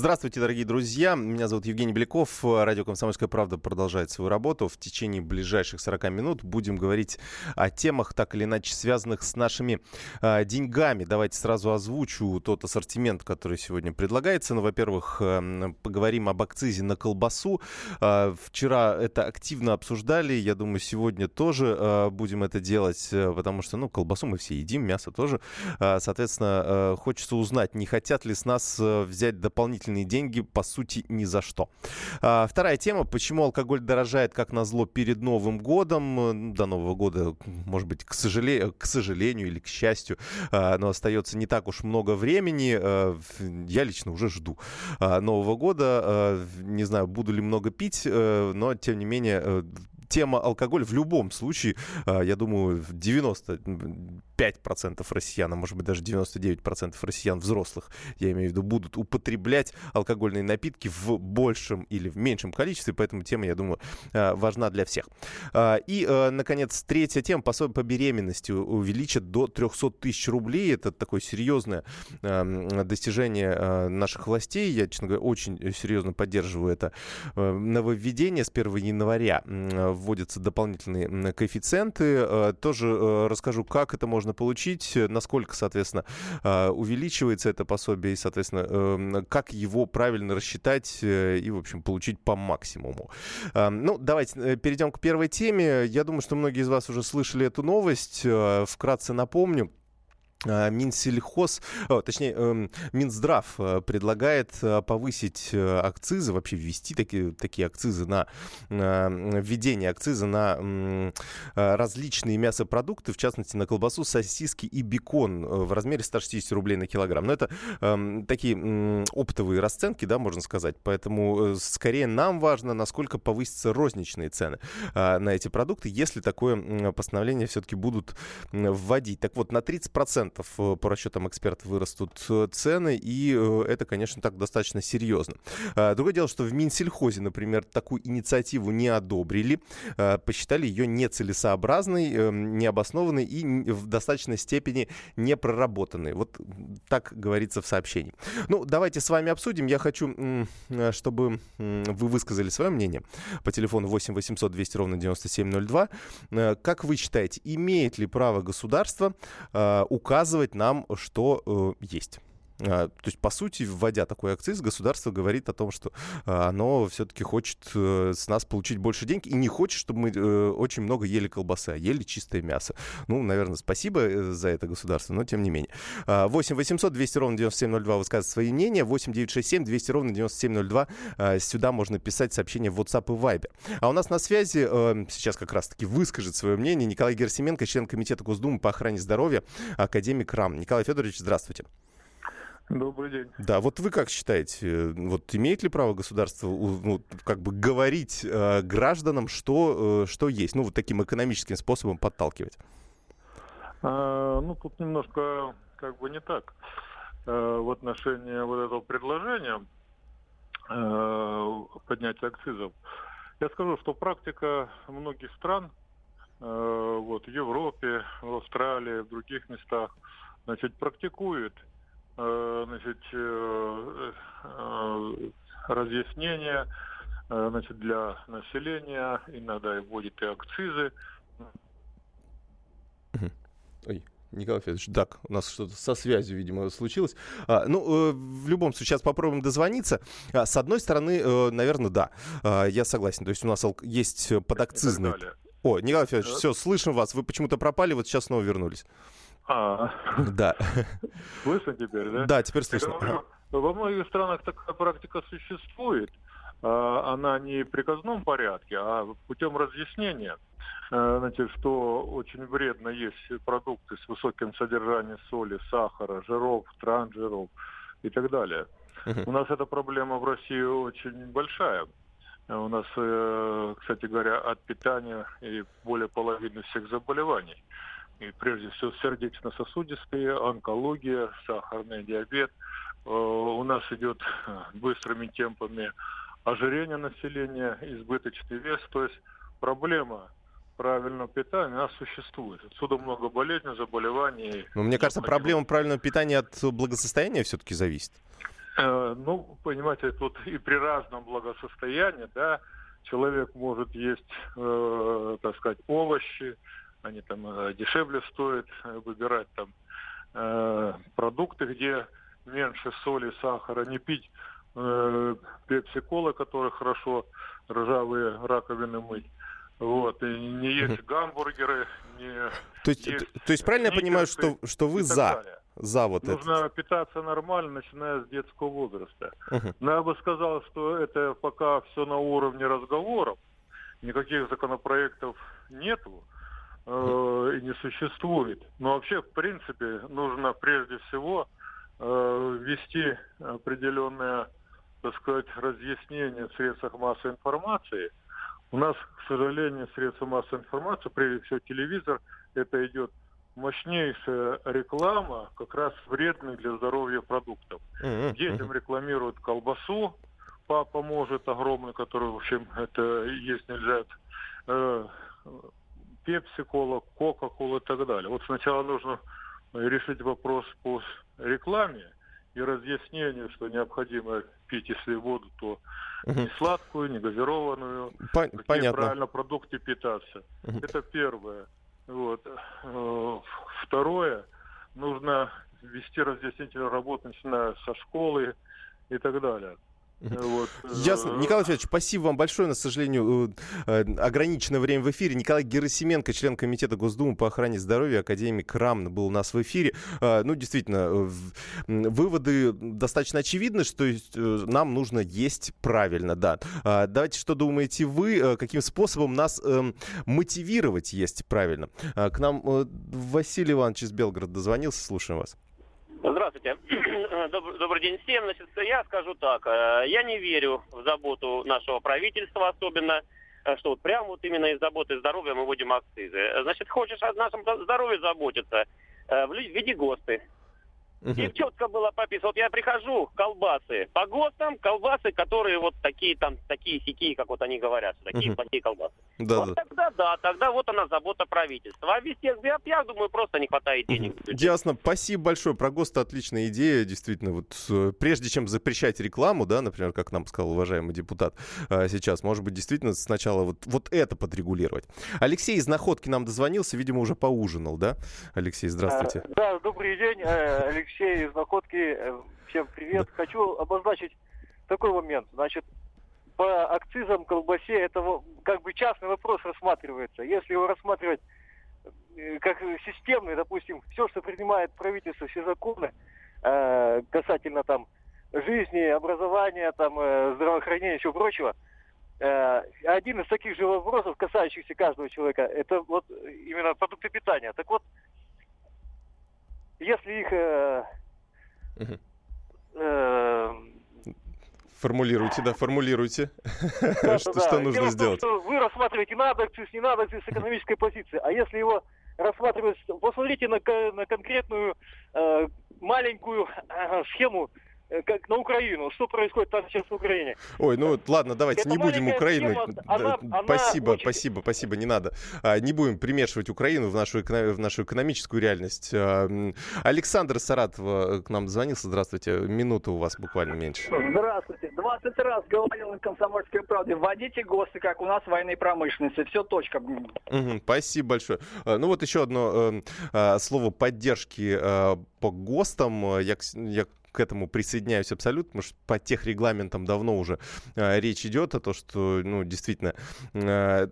Здравствуйте, дорогие друзья. Меня зовут Евгений Беляков. Радио «Комсомольская правда» продолжает свою работу. В течение ближайших 40 минут будем говорить о темах, так или иначе связанных с нашими э, деньгами. Давайте сразу озвучу тот ассортимент, который сегодня предлагается. Ну, во-первых, э, поговорим об акцизе на колбасу. Э, вчера это активно обсуждали. Я думаю, сегодня тоже э, будем это делать, потому что, ну, колбасу мы все едим, мясо тоже. Э, соответственно, э, хочется узнать, не хотят ли с нас э, взять дополнительные деньги, по сути, ни за что. А, вторая тема. Почему алкоголь дорожает, как назло, перед Новым годом? До Нового года, может быть, к, сожалению, к сожалению или к счастью, а, но остается не так уж много времени. А, я лично уже жду Нового года. Не знаю, буду ли много пить, но, тем не менее, тема алкоголь в любом случае, я думаю, 90 5% россиян, а может быть даже 99% россиян взрослых, я имею в виду, будут употреблять алкогольные напитки в большем или в меньшем количестве, поэтому тема, я думаю, э, важна для всех. А, и, э, наконец, третья тема, пособие по беременности увеличат до 300 тысяч рублей. Это такое серьезное эм, достижение э, наших властей. Я, честно говоря, очень серьезно поддерживаю это нововведение. С 1 января вводятся дополнительные коэффициенты. Тоже расскажу, как это можно можно получить, насколько, соответственно, а, увеличивается это пособие и, соответственно, эм, как его правильно рассчитать э, и, в общем, получить по максимуму. А, ну, давайте э, перейдем к первой теме. Я думаю, что многие из вас уже слышали эту новость. Э, вкратце напомню. А, Минсельхоз, о, точнее, эм, Минздрав э, предлагает э, повысить э, акцизы, вообще ввести такие, такие акцизы на введение акциза на различные мясопродукты, в частности, на колбасу, сосиски и бекон в размере 160 рублей на килограмм. Но это эм, такие оптовые расценки, да, можно сказать. Поэтому скорее нам важно, насколько повысятся розничные цены на эти продукты, если такое постановление все-таки будут вводить. Так вот, на 30% Э, по расчетам экспертов вырастут э, цены, и э, это, конечно, так достаточно серьезно. А, другое дело, что в Минсельхозе, например, такую инициативу не одобрили, посчитали ее нецелесообразной, необоснованной и в достаточной степени непроработанной. Вот так говорится в сообщении. Ну, давайте с вами обсудим. Я хочу, чтобы вы высказали свое мнение по телефону 8 800 200 ровно 9702. Как вы считаете, имеет ли право государство указывать показывать нам, что э, есть. А, то есть, по сути, вводя такой акциз, государство говорит о том, что а, оно все-таки хочет э, с нас получить больше денег и не хочет, чтобы мы э, очень много ели колбасы, а ели чистое мясо. Ну, наверное, спасибо э, за это государство, но тем не менее. 8 800 200 ровно 9702 высказывать свои мнения. 8 967 200 ровно 9702. Сюда можно писать сообщения в WhatsApp и Viber. А у нас на связи сейчас как раз-таки выскажет свое мнение Николай Герсименко, член Комитета Госдумы по охране здоровья, академик РАМ. Николай Федорович, здравствуйте. Добрый день. Да, вот вы как считаете, вот имеет ли право государство ну, как бы говорить э, гражданам, что, э, что есть, ну вот таким экономическим способом подталкивать? А, ну тут немножко как бы не так э, в отношении вот этого предложения э, поднятия акцизов. Я скажу, что практика многих стран, э, вот в Европе, в Австралии, в других местах, значит, практикует Э, значит, э, э, разъяснения значит, для населения, иногда и вводит и акцизы. Ой. Николай Федорович, так, у нас что-то со связью, видимо, случилось. А, ну, э, в любом случае, сейчас попробуем дозвониться. А, с одной стороны, э, наверное, да, а, я согласен. То есть у нас есть подакцизный... О, Николай Федорович, все, слышим вас. Вы почему-то пропали, вот сейчас снова вернулись. А. Да. Слышно теперь, да? Да, теперь слышно. Во многих странах такая практика существует. А, она не в приказном порядке, а путем разъяснения. А, значит, что очень вредно есть продукты с высоким содержанием соли, сахара, жиров, трансжиров и так далее. Uh-huh. У нас эта проблема в России очень большая. У нас, э, кстати говоря, от питания и более половины всех заболеваний и прежде всего сердечно-сосудистые, онкология, сахарный диабет. Э, у нас идет э, быстрыми темпами ожирение населения, избыточный вес. То есть проблема правильного питания, она существует. Отсюда много болезней, заболеваний. Но мне кажется, проблема правильного питания от благосостояния все-таки зависит. Э, ну, понимаете, тут и при разном благосостоянии, да, человек может есть, э, так сказать, овощи, они там э, дешевле стоят, э, выбирать там э, продукты, где меньше соли, сахара, не пить пепси-колы, которые хорошо ржавые раковины мыть. Вот, и не есть гамбургеры, не то есть, есть то есть правильно я понимаю, что, что вы за? Далее за вот Нужно это? питаться нормально, начиная с детского возраста. uh Но я бы сказал, что это пока все на уровне разговоров, никаких законопроектов нету э, и не существует. Но вообще, в принципе, нужно прежде всего э, ввести определенное, так сказать, разъяснение в средствах массовой информации. У нас, к сожалению, средства массовой информации, прежде всего телевизор, это идет мощнейшая реклама как раз вредных для здоровья продуктов. Mm-hmm. Детям рекламируют колбасу, папа может огромный, который, в общем, это есть нельзя, э, пепси-кола, кока-кола и так далее. Вот сначала нужно решить вопрос по рекламе и разъяснению, что необходимо пить, если воду, то угу. не сладкую, не газированную, По- какие понятно. правильно продукты питаться. Угу. Это первое. Вот. Э, второе, нужно вести разъяснительную работу, начиная со школы и так далее. Вот. Ясно. Э, Николай Федорович, спасибо вам большое. На сожалению, э, ограниченное время в эфире. Николай Герасименко, член Комитета Госдумы по охране здоровья, академик РАМ был у нас в эфире. Ну, действительно, выводы достаточно очевидны, что нам нужно есть правильно, да. Давайте, что думаете вы, каким способом нас эм, мотивировать есть правильно? К нам Василий Иванович из Белгорода дозвонился, слушаем вас. Здравствуйте. Добрый день всем. Значит, я скажу так. Э, я не верю в заботу нашего правительства особенно, э, что вот прямо вот именно из заботы здоровья мы вводим акцизы. Значит, хочешь о нашем здоровье заботиться, э, введи ГОСТы. Угу. И четко было прописано. Вот я прихожу, колбасы по ГОСТам, колбасы, которые вот такие там, такие сякие, как вот они говорят, такие угу. плохие колбасы. Да, вот да. тогда да, тогда вот она забота правительства. А везде, я, я думаю, просто не хватает денег. Угу. Ясно. Спасибо большое. Про ГОСТ отличная идея, действительно. Вот э, прежде чем запрещать рекламу, да, например, как нам сказал уважаемый депутат а, сейчас, может быть, действительно сначала вот, вот это подрегулировать. Алексей из Находки нам дозвонился, видимо, уже поужинал, да? Алексей, здравствуйте. А, да, добрый день, э, Алексей. Алексей из Находки. Э, всем привет. Да. Хочу обозначить такой момент. Значит, по акцизам колбасе это как бы частный вопрос рассматривается. Если его рассматривать э, как системный, допустим, все, что принимает правительство, все законы э, касательно там жизни, образования, там, э, здравоохранения и всего прочего, э, один из таких же вопросов, касающихся каждого человека, это вот именно продукты питания. Так вот, если их... Э, э, Формулируйте, да, формулируйте. Да, что, да, что нужно Дело сделать? Том, что вы рассматриваете надо акциз, не надо акциз с экономической позиции. А если его рассматривать, посмотрите на, на конкретную э, маленькую э, схему как на Украину. Что происходит там сейчас в Украине? Ой, ну ладно, давайте Это не будем Украину. Тема, она, спасибо, очень... спасибо, спасибо, не надо. А, не будем примешивать Украину в нашу, в нашу экономическую реальность. А, Александр Саратова э, к нам звонился. Здравствуйте. Минута у вас буквально меньше. Здравствуйте. 20 раз говорил на комсомольской правде. Вводите ГОСТы, как у нас в военной промышленности. Все, точка. Угу, спасибо большое. А, ну вот еще одно э, слово поддержки э, по ГОСТам. Я, я к этому присоединяюсь абсолютно, потому что по тех регламентам давно уже э, речь идет о том, что, ну, действительно, э,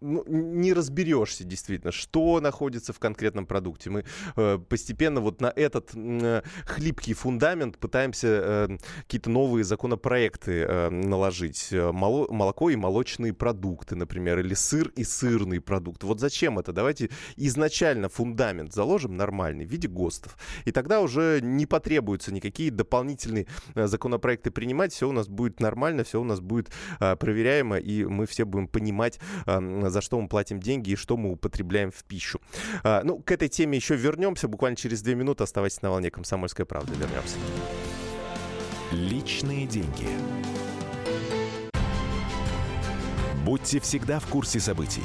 ну, не разберешься, действительно, что находится в конкретном продукте. Мы э, постепенно вот на этот э, хлипкий фундамент пытаемся э, какие-то новые законопроекты э, наложить. Мало, молоко и молочные продукты, например, или сыр и сырный продукт. Вот зачем это? Давайте изначально фундамент заложим нормальный в виде ГОСТов. И тогда уже не потребуется никаких какие дополнительные э, законопроекты принимать, все у нас будет нормально, все у нас будет э, проверяемо, и мы все будем понимать, э, за что мы платим деньги и что мы употребляем в пищу. Ну, к этой теме еще вернемся. Буквально через две минуты оставайтесь на волне «Комсомольской правды». Вернемся. Личные деньги. Будьте всегда в курсе событий.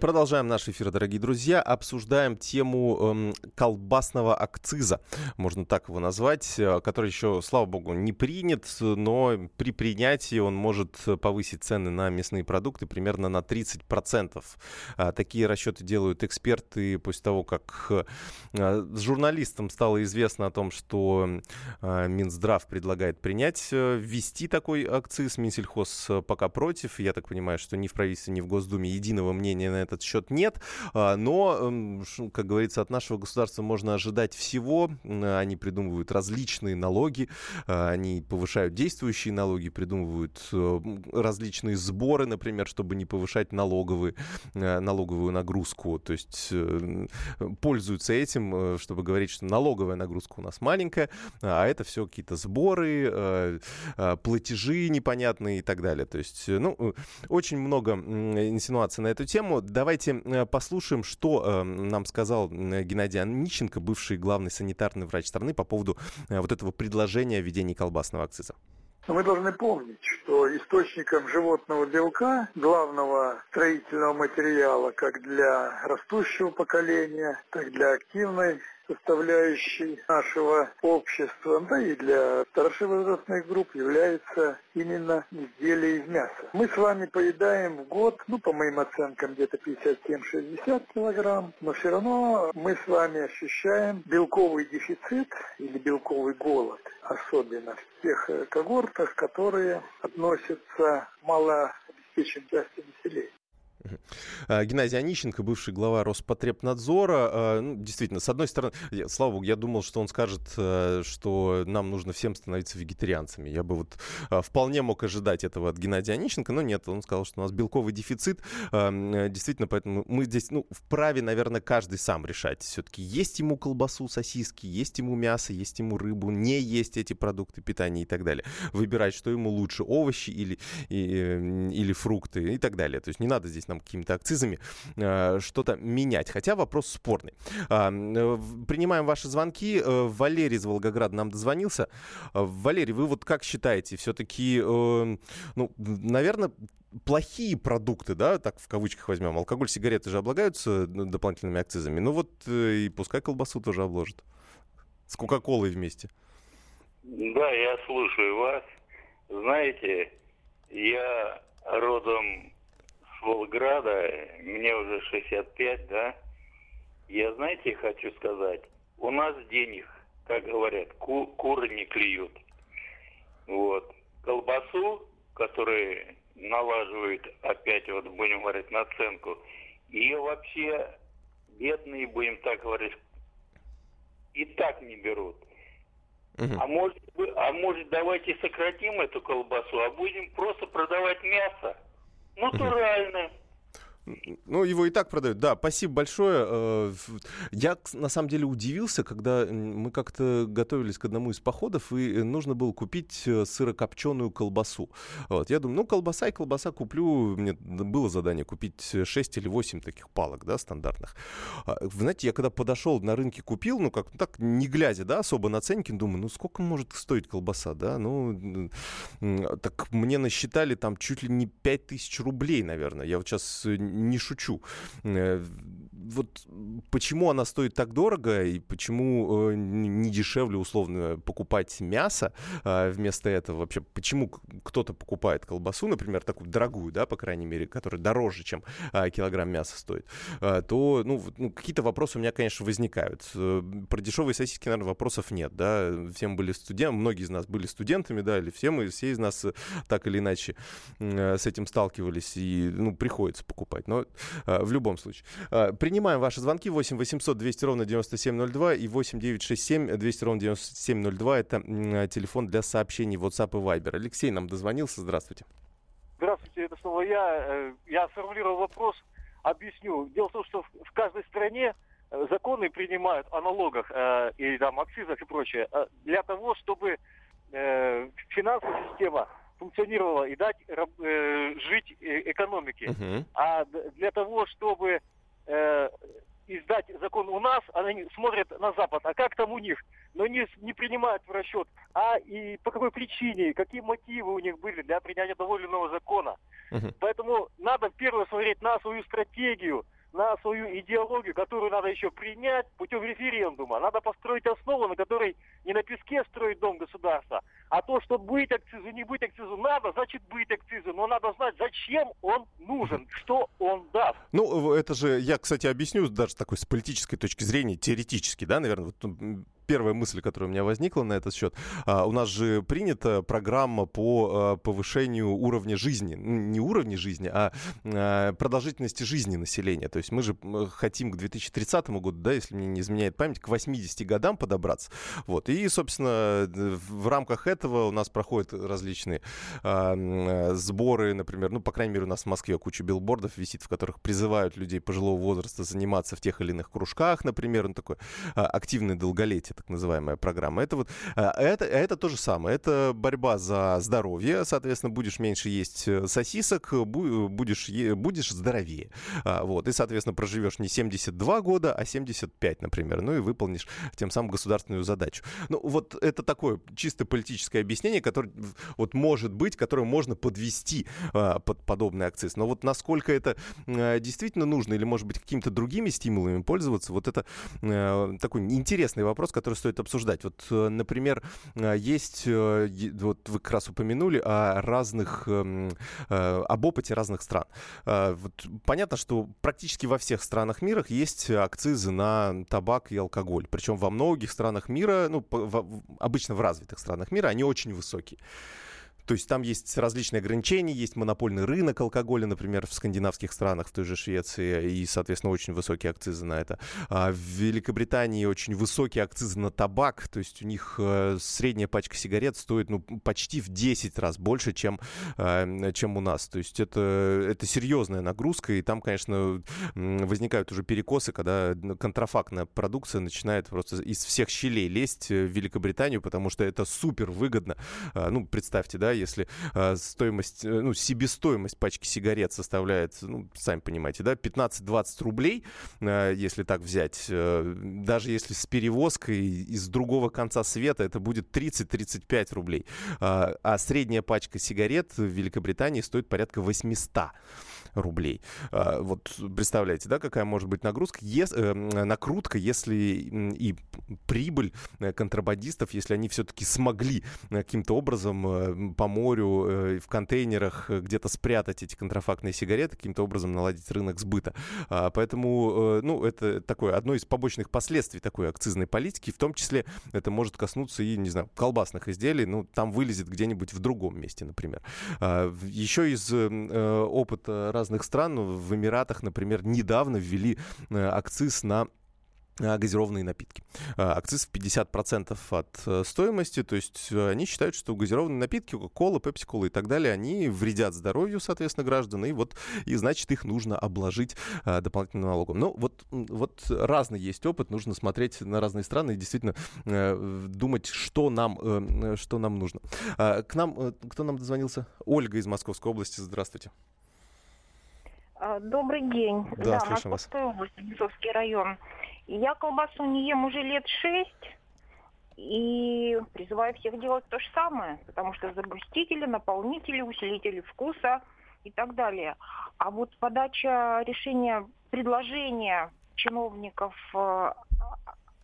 Продолжаем наш эфир, дорогие друзья. Обсуждаем тему эм, колбасного акциза, можно так его назвать, э, который еще, слава богу, не принят, но при принятии он может повысить цены на мясные продукты примерно на 30%. А, такие расчеты делают эксперты после того, как э, журналистам стало известно о том, что э, Минздрав предлагает принять, ввести такой акциз. Минсельхоз пока против. Я так понимаю, что ни в правительстве, ни в Госдуме единого мнения на этот счет нет. А, но, как говорится, от нашего государства можно ожидать всего. Они придумывают различные налоги, а, они повышают действующие налоги, придумывают э, различные сборы, например, чтобы не повышать налоговые, э, налоговую нагрузку. То есть э, пользуются этим, чтобы говорить, что налоговая нагрузка у нас маленькая, а это все какие-то сборы, платежи непонятные и так далее. То есть, ну, очень много инсинуаций на эту тему. Давайте э, послушаем, что э, нам сказал Геннадий Аниченко, бывший главный санитарный врач страны, по поводу э, вот этого предложения о введении колбасного акциза. Мы должны помнить, что источником животного белка, главного строительного материала как для растущего поколения, так и для активной составляющей нашего общества, да и для старших возрастных групп является именно изделия из мяса. Мы с вами поедаем в год, ну, по моим оценкам, где-то 57-60 килограмм, но все равно мы с вами ощущаем белковый дефицит или белковый голод, особенно в тех когортах, которые относятся к малообеспеченной части Геннадий Онищенко, бывший глава Роспотребнадзора. А, ну, действительно, с одной стороны, слава богу, я думал, что он скажет, э, что нам нужно всем становиться вегетарианцами. Я бы вот вполне мог ожидать этого от Геннадия Онищенко, но нет, он сказал, что у нас белковый дефицит. Э, действительно, поэтому мы здесь, ну, вправе, наверное, каждый сам решать. Все-таки есть ему колбасу, сосиски, есть ему мясо, есть ему рыбу, не есть эти продукты питания и так далее. Выбирать, что ему лучше, овощи или, и, или фрукты и так далее. То есть не надо здесь нам там какими-то акцизами э, что-то менять. Хотя вопрос спорный. А, э, принимаем ваши звонки. Э, Валерий из Волгограда нам дозвонился. Валерий, вы вот как считаете, все-таки, ну, наверное, плохие продукты, да, так в кавычках возьмем. Алкоголь, сигареты же облагаются дополнительными акцизами. Ну вот и пускай колбасу тоже обложат. С Кока-Колой вместе. Да, я слушаю вас. Знаете, я родом Волграда, мне уже 65, да, я, знаете, хочу сказать, у нас денег, как говорят, ку куры не клюют. Вот. Колбасу, которую налаживают, опять вот будем говорить, наценку, ее вообще бедные, будем так говорить, и так не берут. Угу. А может, а может давайте сократим эту колбасу, а будем просто продавать мясо. Натурально. Ну, его и так продают. Да, спасибо большое. Э, я, на самом деле, удивился, когда мы как-то готовились к одному из походов, и нужно было купить э, сырокопченую колбасу. Вот. Я думаю, ну, колбаса и колбаса куплю. Мне было задание купить 6 или 8 таких палок, да, стандартных. А, знаете, я когда подошел на рынке, купил, ну, как так, не глядя, да, особо на ценники, думаю, ну, сколько может стоить колбаса, да? Ну, так мне насчитали там чуть ли не 5000 рублей, наверное. Я вот сейчас э, не шучу. Э, вот почему она стоит так дорого и почему э, не дешевле условно покупать мясо э, вместо этого вообще? Почему кто-то покупает колбасу, например, такую дорогую, да, по крайней мере, которая дороже, чем килограмм мяса стоит, то ну, ну, какие-то вопросы у меня, конечно, возникают. Про дешевые сосиски, наверное, вопросов нет, да. Все мы были студентами, многие из нас были студентами, да, или все мы, все из нас так или иначе с этим сталкивались и, ну, приходится покупать. Но э, в любом случае. Э, Принимаем ваши звонки 8 800 200 ровно 9702 и 8 967 200 ровно 9702. Это телефон для сообщений WhatsApp и Viber. Алексей нам дозвонился. Здравствуйте. Здравствуйте, это слово. Я, э, я сформулировал вопрос, объясню. Дело в том, что в, каждой стране э, законы принимают о налогах э, и там акцизах и прочее для того, чтобы финансовая система функционировала и дать э, жить э, экономике. Мгм. А для того, чтобы э, издать закон у нас, они смотрят на Запад, а как там у них? Но не, с- не принимают в расчет, а и по какой причине, какие мотивы у них были для принятия того или иного закона. Мгм. Поэтому надо первое смотреть на свою стратегию, на свою идеологию, которую надо еще принять путем референдума. Надо построить основу, на которой не на песке строить дом государства, а то, что быть акцизу, не быть акцизу надо, значит быть акцизу. Но надо знать, зачем он нужен, что он даст. Ну, это же, я, кстати, объясню даже такой с политической точки зрения, теоретически, да, наверное, вот, первая мысль, которая у меня возникла на этот счет. А, у нас же принята программа по а, повышению уровня жизни. Не уровня жизни, а, а, продолжительности жизни населения. То есть мы же хотим к 2030 году, да, если мне не изменяет память, к 80 годам подобраться. Вот. И, собственно, в рамках этого у нас проходят различные э, сборы, например, ну, по крайней мере, у нас в Москве куча билбордов висит, в которых призывают людей пожилого возраста заниматься в тех или иных кружках, например, ну, такое а, активное долголетие, так называемая программа. Это вот, а, это, это то же самое, это борьба за здоровье, соответственно, будешь меньше есть э, сосисок, бу- будешь, будешь здоровее. А, Вот, и, соответственно, проживешь не 72 года, а 75, например, ну и выполнишь тем самым государственную задачу. Ну, вот это такое чисто политическое объяснение, которое вот может быть, которое можно подвести а, под подобный акциз. Но вот насколько это а, действительно нужно или, может быть, какими-то другими стимулами пользоваться, вот это э, такой интересный вопрос, который стоит обсуждать. Вот, э, например, а, есть, э, вот вы как раз упомянули о разных, эм, э, об опыте разных стран. А, Вот понятно, что практически во всех странах мира есть акцизы на табак и алкоголь. Причем во многих странах мира, ну, обычно в развитых странах мира, они очень высокие. То есть там есть различные ограничения, есть монопольный рынок алкоголя, например, в скандинавских странах, в той же Швеции, и, соответственно, очень высокие акцизы на это. А в Великобритании очень высокие акцизы на табак, то есть у них э, средняя пачка сигарет стоит ну, почти в 10 раз больше, чем, э, чем у нас. То есть это, это серьезная нагрузка, и там, конечно, возникают уже перекосы, когда контрафактная продукция начинает просто из всех щелей лезть в Великобританию, потому что это супер выгодно. А, Ну, представьте, да, если а, стоимость, э, ну, себестоимость пачки сигарет составляет, ну, сами понимаете, да, 15-20 рублей, а, если так взять, э, даже если с перевозкой из другого конца света, это будет 30-35 рублей. А а средняя пачка сигарет в Великобритании стоит порядка 800 рублей. А, Вот представляете, да, какая может быть нагрузка, э, накрутка, если и прибыль э, контрабандистов, если они все-таки смогли э, каким-то образом по морю в контейнерах где-то спрятать эти контрафактные сигареты, каким-то образом наладить рынок сбыта. А, Поэтому, ну, это такое одно из побочных последствий такой акцизной политики, в том числе это может коснуться и, не знаю, колбасных изделий, ну, там вылезет где-нибудь в другом месте, например. А, Еще из опыта разных стран, в Эмиратах, например, недавно ввели э, акциз на а, газированные напитки. А, Акциз в 50% от э, стоимости, то есть э, они считают, что газированные напитки, кока-кола, пепси-кола и так далее, они вредят здоровью, соответственно, граждан, и вот, и значит, их нужно обложить дополнительным налогом. Ну, вот, вот разный есть опыт, нужно смотреть на разные страны и действительно э, думать, что нам, э, э, что нам нужно. К нам, э, кто нам дозвонился? Ольга из Московской области, здравствуйте. А, Добрый день. Да, слышим вас. Область, Бесовский район. Я колбасу не ем уже лет шесть. И призываю всех делать то же самое, потому что загустители, наполнители, усилители вкуса и так далее. А вот подача решения, предложения чиновников э,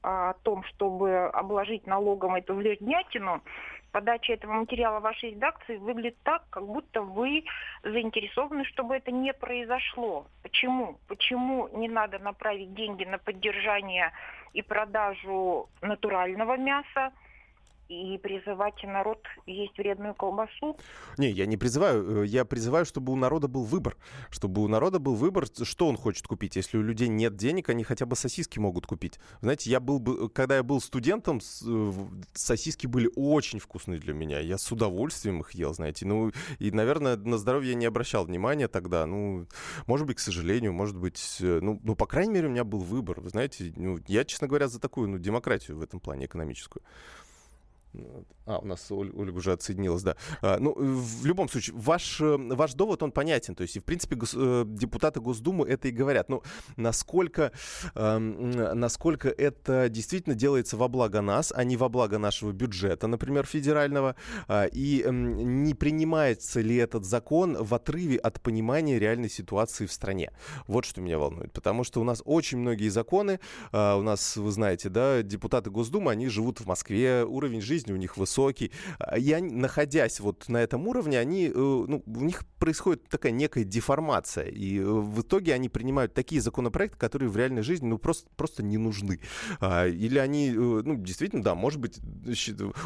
о том, чтобы обложить налогом эту вреднятину, подача этого материала вашей редакции выглядит так, как будто вы заинтересованы, чтобы это не произошло. Почему? Почему не надо направить деньги на поддержание и продажу натурального мяса и призывать народ есть вредную колбасу? Не, я не призываю. Э, я призываю, чтобы у народа был выбор. Чтобы у народа был выбор, что он хочет купить. Если у людей нет денег, они хотя бы сосиски могут купить. Знаете, я был, когда я был студентом, э, сосиски были очень вкусные для меня. Я с удовольствием их ел, знаете. Ну, и, наверное, на здоровье я не обращал внимания тогда. Ну, может быть, к сожалению, может быть... Э, ну, ну по крайней мере, у меня был выбор. Вы знаете, ну, я, честно говоря, за такую ну, демократию в этом плане экономическую. А, у нас Ольга уже отсоединилась, да. А, ну, в любом случае, ваш, э, ваш довод, он понятен. То есть, и, в принципе, гос, э, депутаты Госдумы это и говорят. Ну, насколько, э, насколько это действительно делается во благо нас, а не во благо нашего бюджета, например, федерального, э, и э, не принимается ли этот закон в отрыве от понимания реальной ситуации в стране. Вот что меня волнует. Потому что у нас очень многие законы, э, у нас, вы знаете, да, депутаты Госдумы, они живут в Москве, уровень жизни жизни у них высокий. А, и они, находясь вот на этом уровне, они, э, ну, у них происходит такая некая деформация. И э, в итоге они принимают такие законопроекты, которые в реальной жизни ну, просто, просто не нужны. А, или они, э, ну, действительно, да, может быть,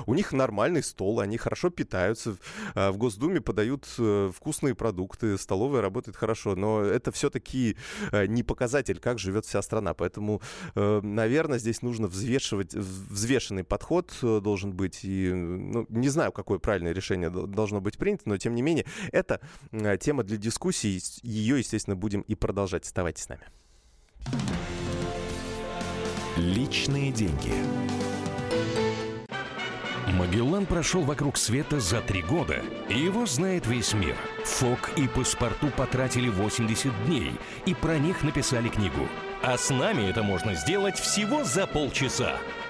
у них нормальный стол, они хорошо питаются, а, в Госдуме подают вкусные продукты, столовая работает хорошо, но это все-таки не показатель, как живет вся страна. Поэтому, наверное, здесь нужно взвешивать, взвешенный подход должен быть быть. И ну, не знаю, какое правильное решение должно быть принято, но тем не менее, это тема для дискуссии. Ее, естественно, будем и продолжать. Оставайтесь с нами. Личные деньги. Магеллан прошел вокруг света за три года, его знает весь мир. Фок и паспорту потратили 80 дней, и про них написали книгу. А с нами это можно сделать всего за полчаса.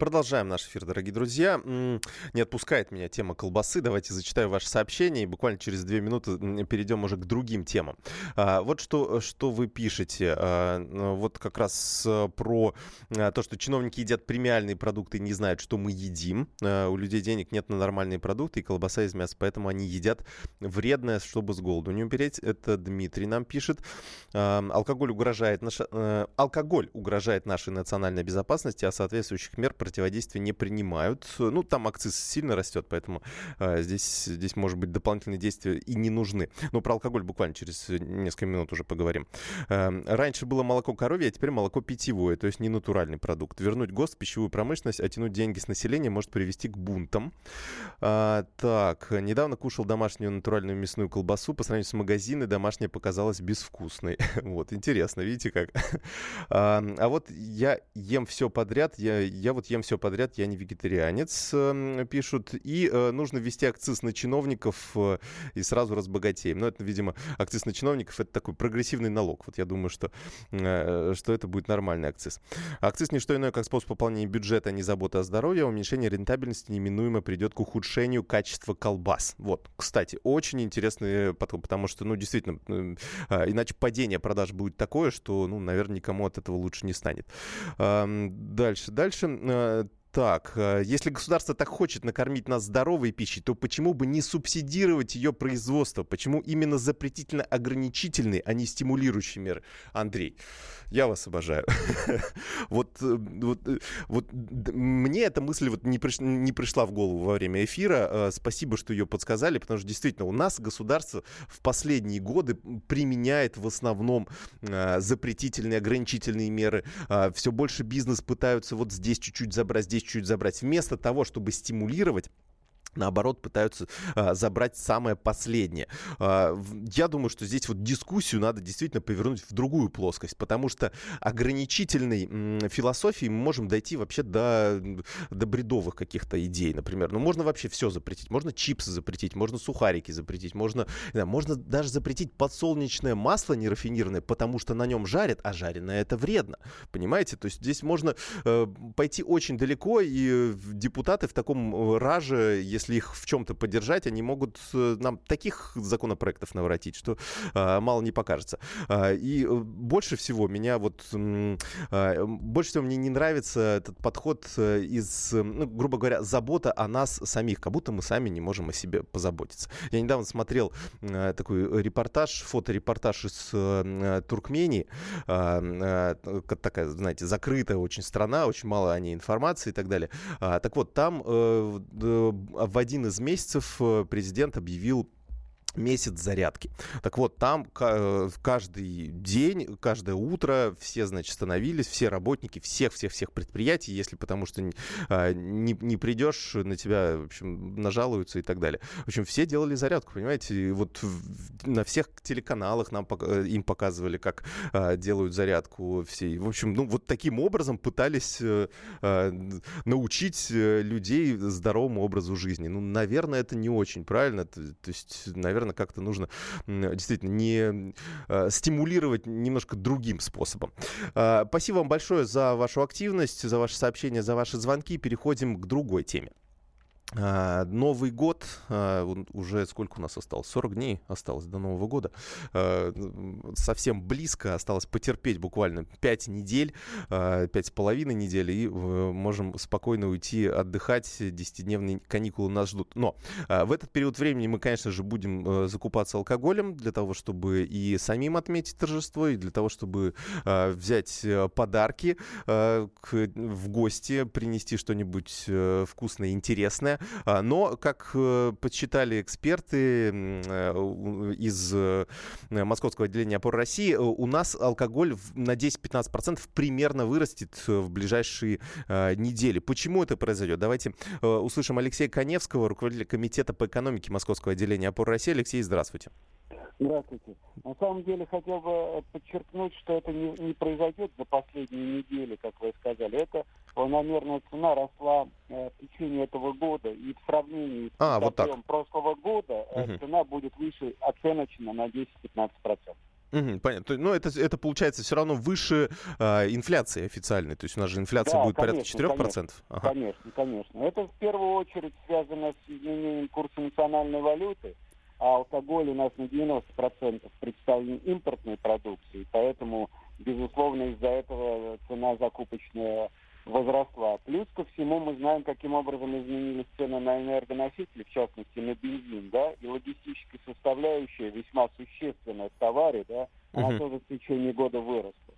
Продолжаем наш эфир, дорогие друзья. Не отпускает меня тема колбасы. Давайте зачитаю ваше сообщение и буквально через две минуты перейдем уже к другим темам. А, вот что, что вы пишете. А, ну, вот как раз э, про а, то, что чиновники едят премиальные продукты и не знают, что мы едим. У людей денег нет на нормальные продукты и колбаса из мяса, поэтому они едят вредное, чтобы с голоду не умереть. Это Дмитрий нам пишет. Алкоголь угрожает, наша, э, алкоголь угрожает нашей национальной безопасности, а соответствующих мер противодействия не принимают. Ну, там акциз сильно растет, поэтому э, здесь, здесь, может быть, дополнительные действия и не нужны. Но про алкоголь буквально через несколько минут уже поговорим. Э, раньше было молоко коровье, а теперь молоко питьевое, то есть не натуральный продукт. Вернуть ГОСТ пищевую промышленность, а тянуть деньги с населения может привести к бунтам. А, так, недавно кушал домашнюю натуральную мясную колбасу. По сравнению с магазиной, домашняя показалась безвкусной. вот, интересно, видите как? а, а вот я ем все подряд, я, я вот ем ем все подряд, я не вегетарианец, эм, пишут. И э, нужно ввести акциз на чиновников э, и сразу разбогатеем. Но это, видимо, акциз на чиновников это такой прогрессивный налог. Вот я думаю, что, э, что это будет нормальный акциз. Акциз не что иное, как способ пополнения бюджета, а не забота о здоровье. А уменьшение рентабельности неминуемо придет к ухудшению качества колбас. Вот, кстати, очень интересный подход, потому что, ну, действительно, иначе падение продаж будет такое, что, ну, наверное, никому от этого лучше не станет. Дальше, дальше так, э, если государство так хочет накормить нас здоровой пищей, то почему бы не субсидировать ее производство? Почему именно запретительно-ограничительные, а не стимулирующие меры? Андрей, я вас обожаю. вот, э, вот, э, вот мне эта мысль вот не, приш, не пришла в голову во время эфира. Спасибо, что ее подсказали, потому что действительно у нас государство в последние годы применяет в основном запретительные, ограничительные меры. Все больше бизнес пытаются вот здесь чуть-чуть забрать, здесь чуть-чуть забрать. Вместо того, чтобы стимулировать наоборот, пытаются а, забрать самое последнее. А, я думаю, что здесь вот дискуссию надо действительно повернуть в другую плоскость, потому что ограничительной м, философии мы можем дойти вообще до, до бредовых каких-то идей, например. Ну, можно вообще все запретить. Можно чипсы запретить, можно сухарики запретить, можно, да, можно даже запретить подсолнечное масло нерафинированное, потому что на нем жарят, а жареное это вредно. Понимаете? То есть здесь можно э, пойти очень далеко, и э, депутаты в таком э, раже, если их в чем-то поддержать, они могут э, нам таких законопроектов наворотить, что а, мало не покажется. А, и э, больше всего меня вот... А, больше всего мне не нравится этот подход э, из, ну, грубо говоря, забота о нас самих, как будто мы сами не можем о себе позаботиться. Я недавно смотрел такой репортаж, фоторепортаж из Туркмении. Такая, знаете, закрытая очень страна, очень мало о ней информации и так далее. Так вот, там в один из месяцев э, президент объявил месяц зарядки. Так вот, там э, каждый день, каждое утро все, значит, становились, все работники всех-всех-всех предприятий, если потому что а, не, не придешь, на тебя, в общем, нажалуются и так далее. В общем, все делали зарядку, понимаете? И вот на всех телеканалах нам э, им показывали, как а, делают зарядку все. В общем, ну вот таким образом пытались э, а, научить людей здоровому образу жизни. Ну, наверное, это не очень правильно. То, то есть, наверное, наверное, как-то нужно действительно не э, стимулировать немножко другим способом. А, спасибо вам большое за вашу активность, за ваши сообщения, за ваши звонки. Переходим к другой теме. А, Новый год, а, уже сколько у нас осталось? 40 дней осталось до Нового года. А, совсем близко, осталось потерпеть буквально 5 недель, 5 с половиной недели, и можем спокойно уйти отдыхать. 10-дневные каникулы нас ждут. Но в этот период времени мы, конечно же, будем закупаться алкоголем для того, чтобы и самим отметить торжество, и для того, чтобы взять подарки в гости, принести что-нибудь э, вкусное интересное. А, но, как э, подсчитали эксперты э, из э, Московского отделения опор России, у нас алкоголь на 10-15% примерно вырастет в ближайшие недели. Почему это произойдет? Давайте услышим Алексея Коневского, руководителя комитета по экономике Московского отделения опор России. Алексей, здравствуйте. Здравствуйте. На самом деле хотел бы подчеркнуть, что это не, не произойдет за последние недели, как вы сказали. Это планомерная цена росла э, в течение этого года. И в сравнении с а, вот так. прошлого года угу. цена будет выше оценочно на 10-15%. Угу, понятно. Ну, это, это получается все равно выше э, инфляции официальной. То есть у нас же инфляция да, будет конечно, порядка 4%. Конечно, ага. конечно, конечно. Это в первую очередь связано с изменением курса национальной валюты а алкоголь у нас на 90% представлен импортной продукцией, поэтому, безусловно, из-за этого цена закупочная возросла. Плюс ко всему мы знаем, каким образом изменились цены на энергоносители, в частности на бензин, да, и логистическая составляющая весьма существенная в товаре, да, она uh-huh. тоже в течение года выросла.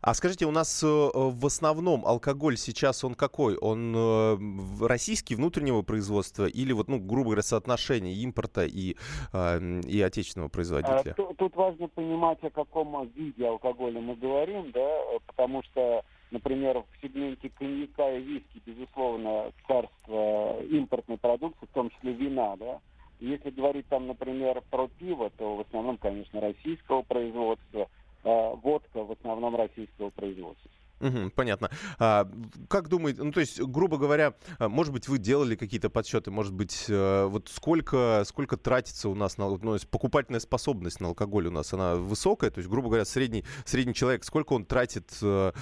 А скажите, у нас э, в основном алкоголь сейчас он какой? Он э, российский, внутреннего производства или вот, ну, грубо говоря, соотношение импорта и, э, и отечественного производителя? А, тут, тут важно понимать, о каком виде алкоголя мы говорим, да, потому что, например, в сегменте коньяка и виски, безусловно, царство импортной продукции, в том числе вина, да, если говорить там, например, про пиво, то в основном, конечно, российского производства – Э, водка в основном российского производства. Угу, понятно. А, как думаете, ну то есть, грубо говоря, а, может быть, вы делали какие-то подсчеты, может быть, э, вот сколько, сколько тратится у нас на, ну, покупательная способность на алкоголь у нас, она высокая, то есть, грубо говоря, средний, средний человек, сколько он тратит а,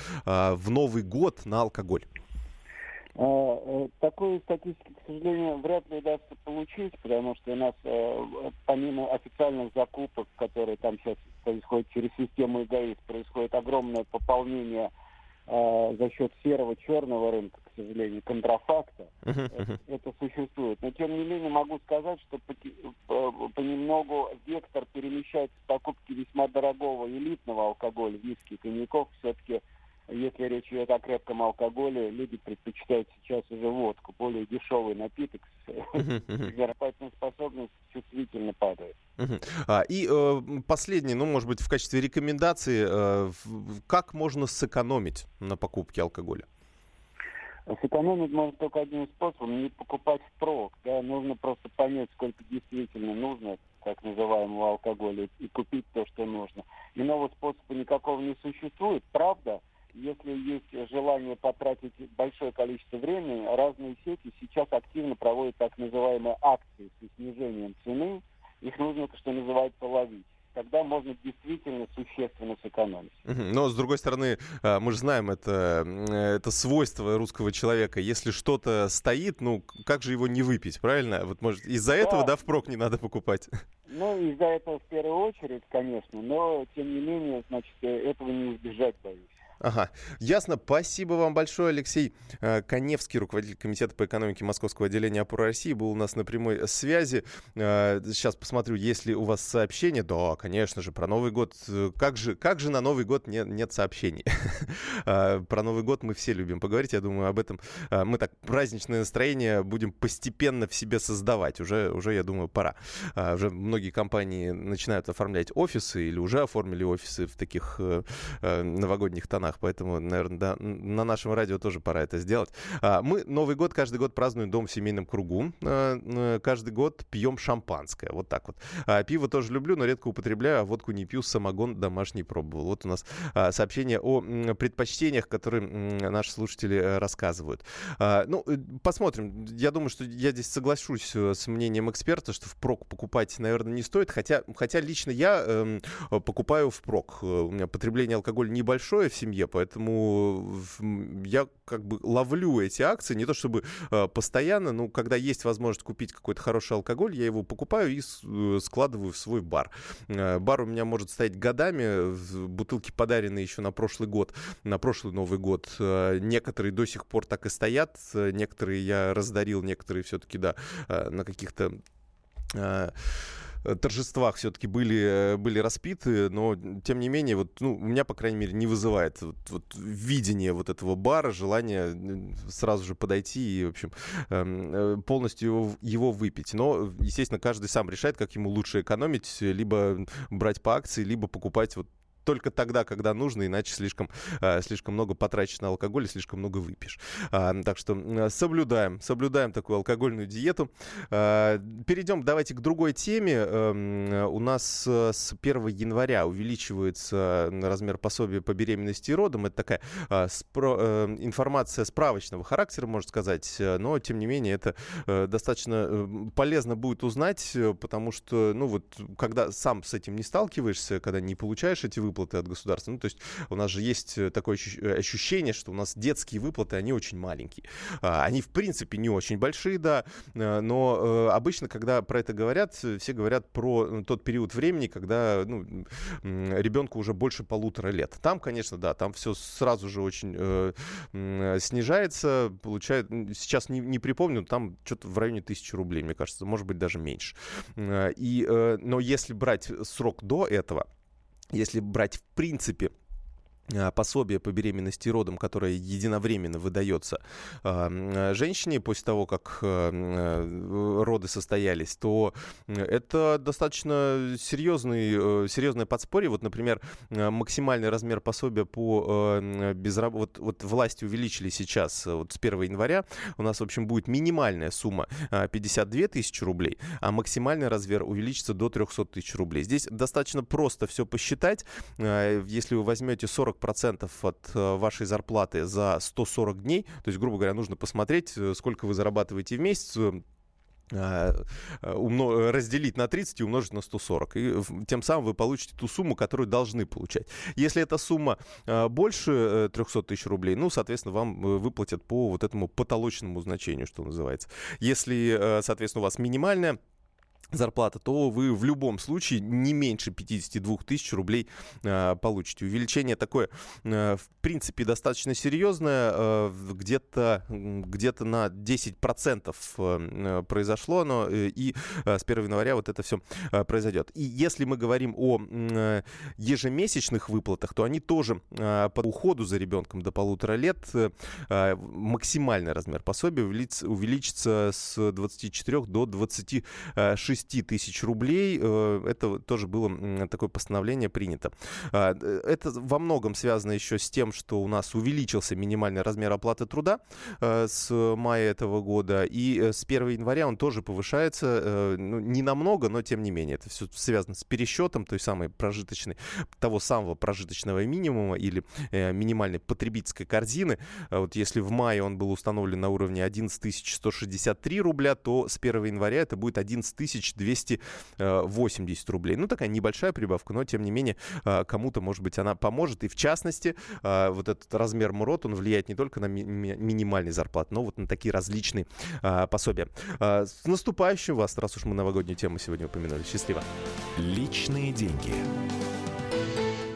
в Новый год на алкоголь? А, э, такой статистики, к сожалению, вряд ли удастся получить, потому что у нас э, помимо официальных закупок, которые там сейчас происходят через систему эгоист, происходит огромное пополнение э, за счет серого черного рынка, к сожалению, контрафакта. Это, это существует. Но тем не менее могу сказать, что понемногу вектор перемещается с покупки весьма дорогого элитного алкоголя, виски, коньяков, все-таки если речь идет о крепком алкоголе, люди предпочитают сейчас уже водку. Более дешевый напиток, покупательная способность чувствительно падает. А, и э, последнее, ну, может быть, в качестве рекомендации, э, как можно сэкономить на покупке алкоголя? Сэкономить можно только одним способом, не покупать впрок. Да? Нужно просто понять, сколько действительно нужно так называемого алкоголя и купить то, что нужно. Иного способа никакого не существует. Правда, если есть желание потратить большое количество времени, разные сети сейчас активно проводят так называемые акции с снижением цены. Их нужно, что называется, ловить тогда можно действительно существенно сэкономить. Но, с другой стороны, а, мы же знаем, это, это свойство русского человека. Если что-то стоит, ну, как же его не выпить, правильно? Вот, может, из-за да. этого, да, впрок не надо покупать? Ну, из-за этого в первую очередь, конечно, но, тем не менее, значит, э, этого не избежать, боюсь. Ага, ясно. Спасибо вам большое, Алексей э, Коневский, руководитель Комитета по экономике Московского отделения опоры России, был у нас на прямой связи. Э, сейчас посмотрю, есть ли у вас сообщения. Да, конечно же, про Новый год. Как же, как же на Новый год нет, нет сообщений? Э, про Новый год мы все любим поговорить. Я думаю, об этом мы так праздничное настроение будем постепенно в себе создавать. Уже, уже я думаю, пора. Уже многие компании начинают оформлять офисы или уже оформили офисы в таких новогодних тонах странах, поэтому, наверное, да, на нашем радио тоже пора это сделать. А, мы Новый год каждый год празднуем дом в семейном кругу. А, каждый год пьем шампанское. Вот так вот. А, пиво тоже люблю, но редко употребляю, а водку не пью, самогон домашний пробовал. Вот у нас сообщение о предпочтениях, которые наши слушатели э, рассказывают. Ну, э, посмотрим. Я думаю, что я здесь соглашусь э, с мнением эксперта, что впрок покупать, наверное, не стоит. Хотя, хотя лично я э, покупаю впрок. У меня потребление алкоголя небольшое в семье, поэтому я как бы ловлю эти акции, не то чтобы э, постоянно, но когда есть возможность купить какой-то хороший алкоголь, я его покупаю и э, складываю в свой бар. Э, бар у меня может стоять годами, бутылки подаренные еще на прошлый год, на прошлый Новый год. Э, некоторые до сих пор так и стоят, некоторые я раздарил, некоторые все-таки, да, на каких-то торжествах все-таки были, э, были распиты, но тем не менее, вот, ну, у меня, по крайней мере, не вызывает вот, вот видение вот этого бара, желание сразу же подойти и, в общем, эм, э, полностью его, его выпить. Но, естественно, каждый сам решает, как ему лучше экономить, либо брать по акции, либо покупать вот только тогда, когда нужно, иначе слишком, э, слишком много потратишь на алкоголь и слишком много выпьешь. А, так что соблюдаем, соблюдаем такую алкогольную диету. А, перейдем, давайте к другой теме. Эм, у нас э, с 1 января увеличивается размер пособия по беременности и родам. Это такая а, э, информация справочного характера, можно сказать, но, тем не менее, это достаточно полезно будет узнать, потому что, ну вот, когда сам с этим не сталкиваешься, когда не получаешь эти выплаты, выплаты от государства. Ну, то есть у нас же есть э, такое э, ощущение, что у нас детские выплаты, они очень маленькие. А, они, в принципе, не очень большие, да, э, но обычно, когда про это говорят, все говорят про тот период времени, когда ну, ребенку уже больше полутора лет. Там, конечно, да, там все сразу же очень снижается, получает, сейчас не, не припомню, там что-то в районе тысячи рублей, мне кажется, может быть, даже меньше. И, но если брать срок до этого, если брать в принципе пособие по беременности и родам, которое единовременно выдается э, женщине после того, как э, роды состоялись, то это достаточно серьезный, э, серьезное подспорье. Вот, например, максимальный размер пособия по э, безраб... вот, вот власти увеличили сейчас, вот с 1 января у нас, в общем, будет минимальная сумма 52 тысячи рублей, а максимальный размер увеличится до 300 тысяч рублей. Здесь достаточно просто все посчитать. Если вы возьмете 40 40% от э, вашей зарплаты за 140 дней. То есть, грубо говоря, нужно посмотреть, э, сколько вы зарабатываете в месяц, э, умно, разделить на 30 и умножить на 140. И тем самым вы получите ту сумму, которую должны получать. Если эта сумма больше 300 тысяч рублей, ну, соответственно, вам выплатят по вот этому потолочному значению, что называется. Если, соответственно, у вас минимальная зарплата, то вы в любом случае не меньше 52 тысяч рублей э, получите. Увеличение такое, э, в принципе, достаточно серьезное, э, где-то где на 10% э, произошло оно, э, и э, с 1 января вот это все э, произойдет. И если мы говорим о э, ежемесячных выплатах, то они тоже э, по уходу за ребенком до полутора лет э, максимальный размер пособия увеличится, увеличится с 24 до 26 6 тысяч рублей. Э, это тоже было такое постановление принято. А, это во многом связано еще с тем, что у нас увеличился минимальный размер оплаты труда с мая этого года. И с 1 января он тоже повышается, ну, не намного, но тем не менее. Это все связано с пересчетом той самой прожиточной, того самого прожиточного минимума или минимальной потребительской корзины. Вот если в мае он был установлен на уровне 11 163 рубля, то с 1 января это будет 11 280 рублей. Ну, такая небольшая прибавка, но, тем не менее, э, кому-то, может быть, она поможет. И, в частности, э, вот этот размер МРОТ, он влияет не только на ми- минимальный зарплат, но вот на такие различные э, пособия. С наступающим вас, раз уж мы новогоднюю тему сегодня упомянули. Счастливо. Личные деньги.